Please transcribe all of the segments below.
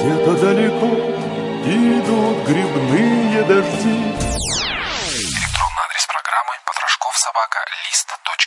где-то далеко идут грибные дожди. Электронный адрес программы потрошковсобака.лист.ру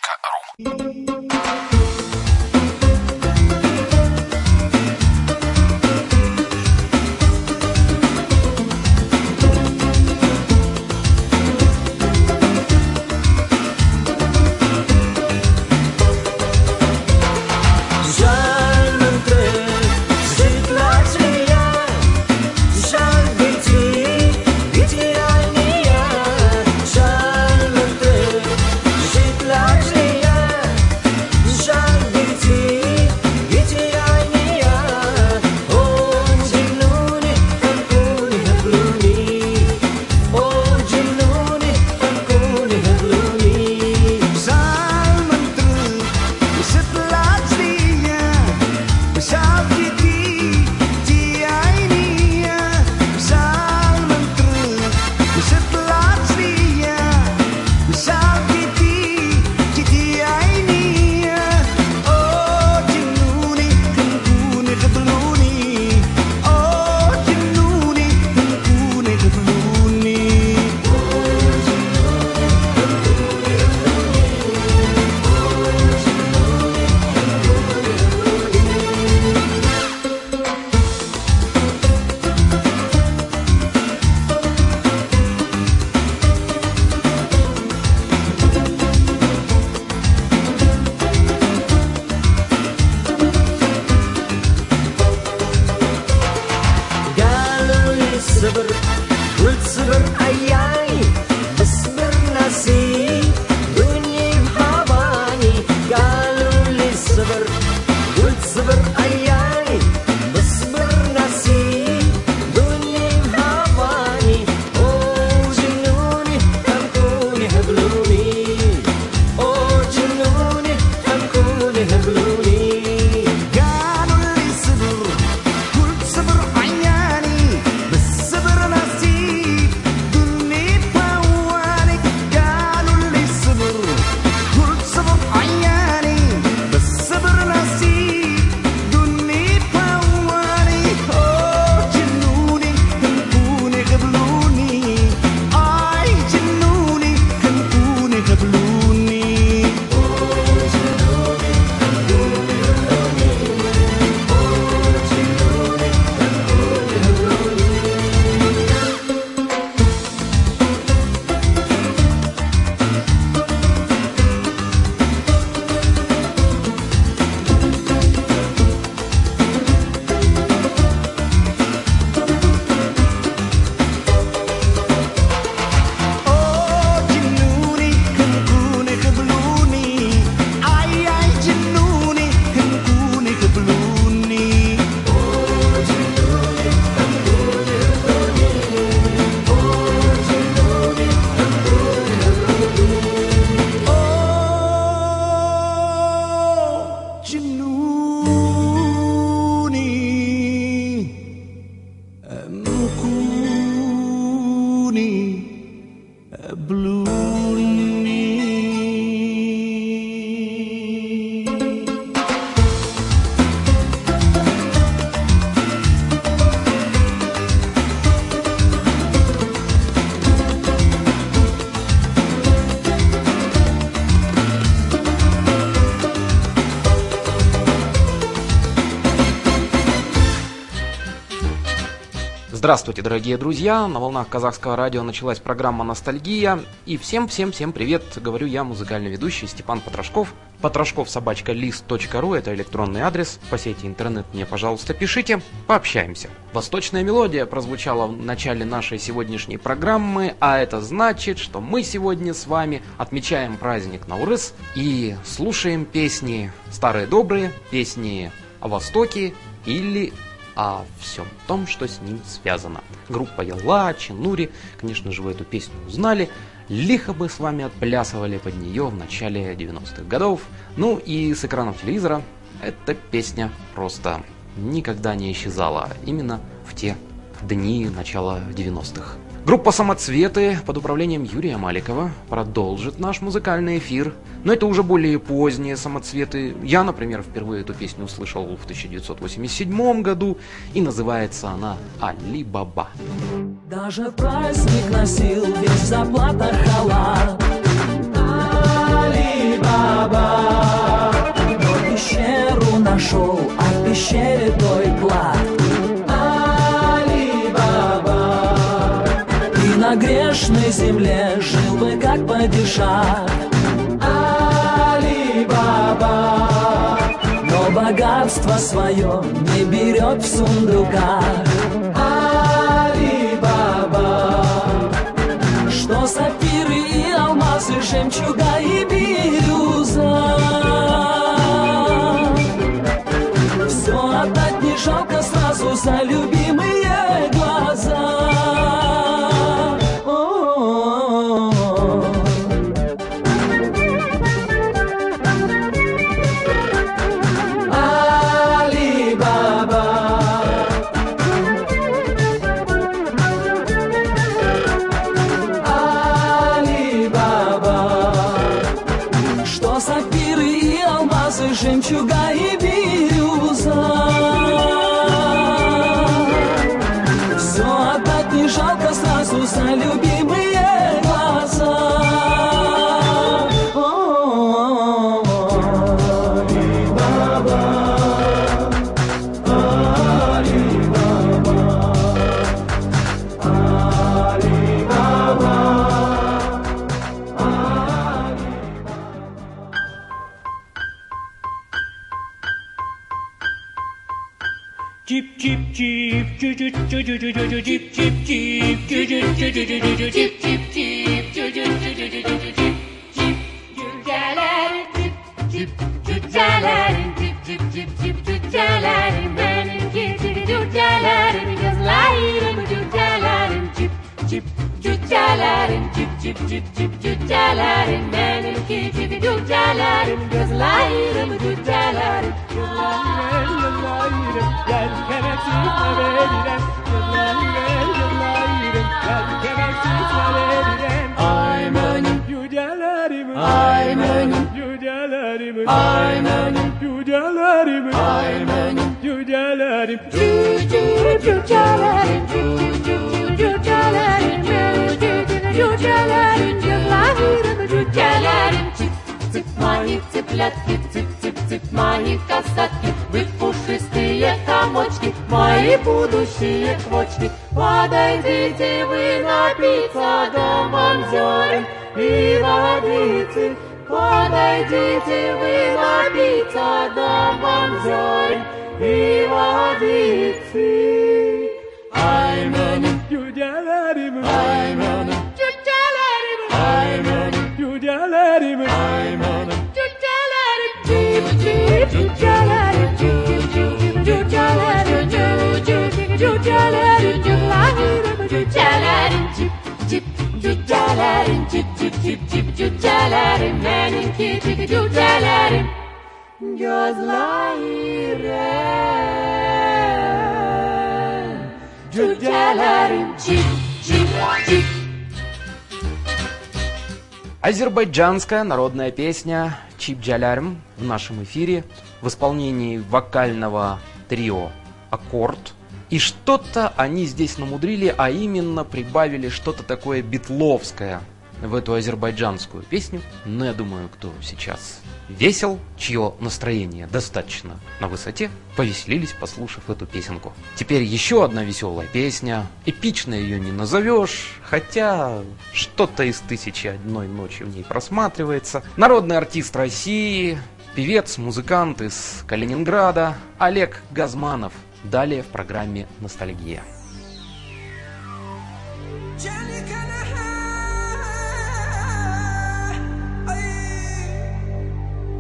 Здравствуйте, дорогие друзья! На волнах казахского радио началась программа «Ностальгия». И всем-всем-всем привет! Говорю я, музыкальный ведущий Степан Потрошков. Потрошков собачка лист.ру – это электронный адрес. По сети интернет мне, пожалуйста, пишите. Пообщаемся. Восточная мелодия прозвучала в начале нашей сегодняшней программы, а это значит, что мы сегодня с вами отмечаем праздник Наурыз и слушаем песни старые добрые, песни о Востоке или о всем том, что с ним связано. Группа Яла, Чинури, конечно же, вы эту песню узнали. Лихо бы с вами отплясывали под нее в начале 90-х годов. Ну и с экранов телевизора эта песня просто никогда не исчезала. Именно в те дни начала 90-х. Группа «Самоцветы» под управлением Юрия Маликова продолжит наш музыкальный эфир. Но это уже более поздние «Самоцветы». Я, например, впервые эту песню услышал в 1987 году, и называется она «Али Баба». Даже праздник носил весь заплата халат Али-Баба Но пещеру нашел, а в пещере той клад на грешной земле жил бы как падиша Али-Баба. Но богатство свое не берет в сундуках. Али-Баба. Что сапфиры и алмазы, жемчуга и бирюза. Все отдать не жалко сразу за любимые алмазы, Chip chip chip, chu chu chu chu chu chu. Chip Cip cip cip cücüt cücüt cücüt cip cip cip cücüt cücüt cücüt cip cip cip cücüt cücüt cücüt cip cip cücelerin cip cip cücelerin cip cip cip cip cücelerin benim cip cücelerin gözlerim cücelerin cip cip cücelerin cip cip cip cip cücelerin benim cip cücelerim gözlerim cücelerin I'm önüm Cü cü cücelerim cü cü cü cücelerim cü cü cü cücelerim Cüzlerim cücelerim Цып цып мои цыплятки Цып цып цып мои касатки Вы пушистые комочки Мои будущие квочки Подойдите вы напиться домом зерен и водицы For thy deity will I be taught and joy, Eva Dixie. I'm an... cücelerim Cüp cüp cüp cüp cücelerim Benimki cüp cücelerim Gözlerim Cücelerim Cüp cüp cüp Азербайджанская народная песня Чип Джалярм в нашем эфире в исполнении вокального трио Аккорд. И что-то они здесь намудрили, а именно прибавили что-то такое битловское в эту азербайджанскую песню. Но я думаю, кто сейчас весел, чье настроение достаточно на высоте, повеселились, послушав эту песенку. Теперь еще одна веселая песня. Эпично ее не назовешь, хотя что-то из тысячи одной ночи в ней просматривается. Народный артист России, певец, музыкант из Калининграда Олег Газманов. Далее в программе «Ностальгия».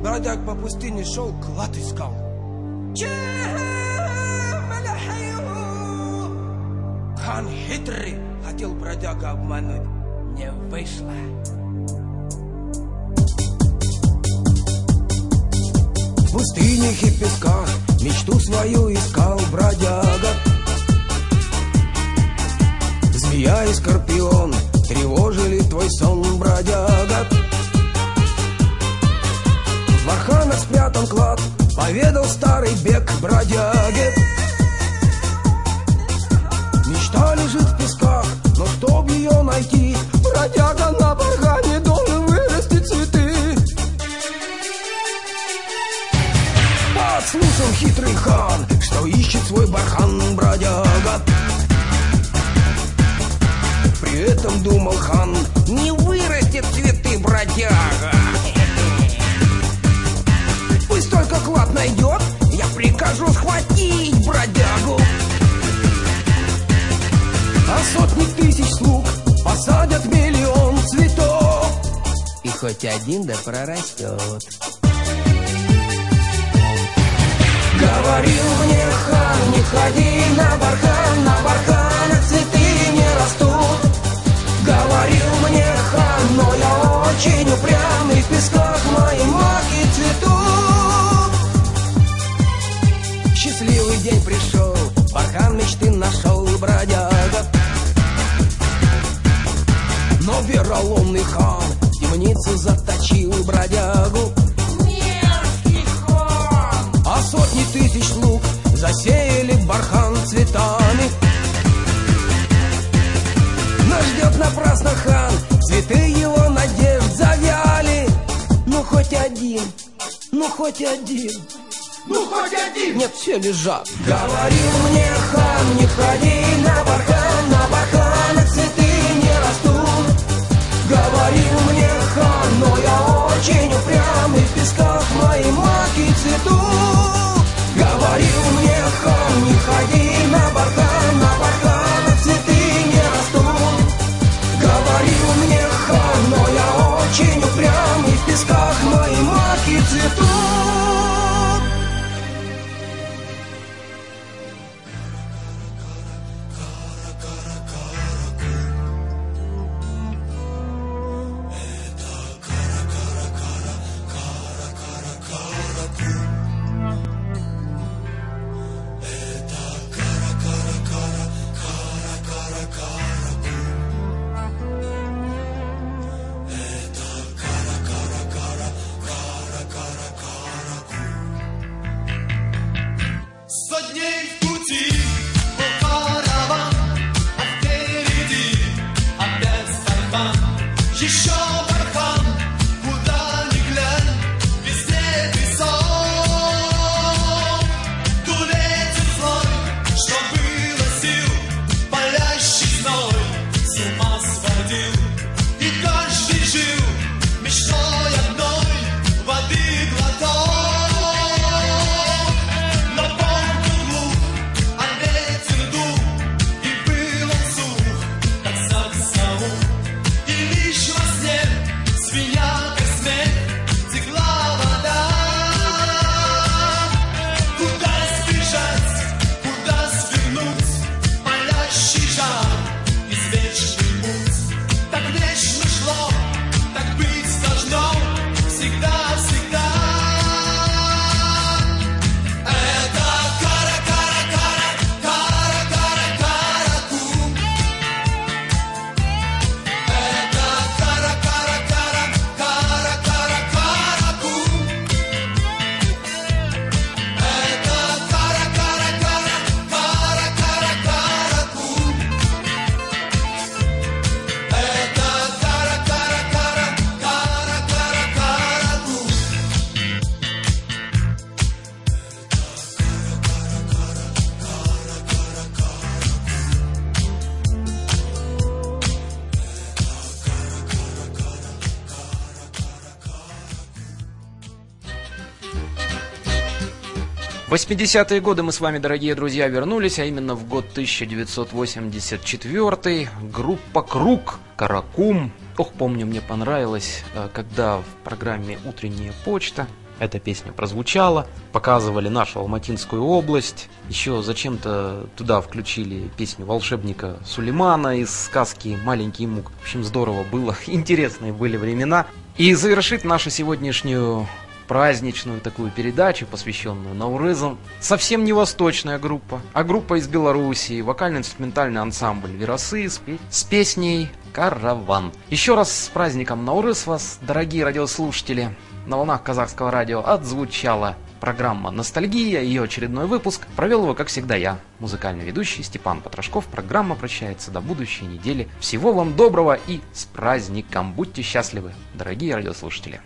Бродяг по пустыне шел, клад искал. Хан хитрый, хотел бродяга обмануть, не вышло. В пустынях и песках мечту свою искал бродяга. Змея и скорпион тревожили твой сон, бродяга. В арханах спрятан клад, поведал старый бег бродяги. Мечта лежит в песках, но чтоб ее найти, бродяга на Подслушал хитрый хан, что ищет свой бархан бродяга. При этом думал хан, не вырастет цветы бродяга. Пусть только клад найдет, я прикажу схватить бродягу. А сотни тысяч слуг посадят миллион цветов. И хоть один да прорастет. Говорил мне хан, не ходи на бархан, хоть один. Ну хоть один! Нет, все лежат. Говорил мне хан, не ходи на бархан, на барханах цветы не растут. Говорил мне хан, но я очень упрям, и в песках мои маки цветут. Говорил мне хан, не ходи на бархан, Еще бархан, 80-е годы мы с вами, дорогие друзья, вернулись, а именно в год 1984 группа Круг, Каракум. Ох, помню, мне понравилось, э, когда в программе «Утренняя почта» эта песня прозвучала, показывали нашу Алматинскую область, еще зачем-то туда включили песню волшебника Сулеймана из сказки «Маленький мук». В общем, здорово было, интересные были времена. И завершит нашу сегодняшнюю праздничную такую передачу, посвященную Наурызам. Совсем не восточная группа, а группа из Белоруссии, вокально-инструментальный ансамбль Веросы с, с песней «Караван». Еще раз с праздником Наурыз вас, дорогие радиослушатели. На волнах казахского радио отзвучала программа «Ностальгия», ее очередной выпуск. Провел его, как всегда, я, музыкальный ведущий Степан Потрошков. Программа прощается до будущей недели. Всего вам доброго и с праздником! Будьте счастливы, дорогие радиослушатели!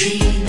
dream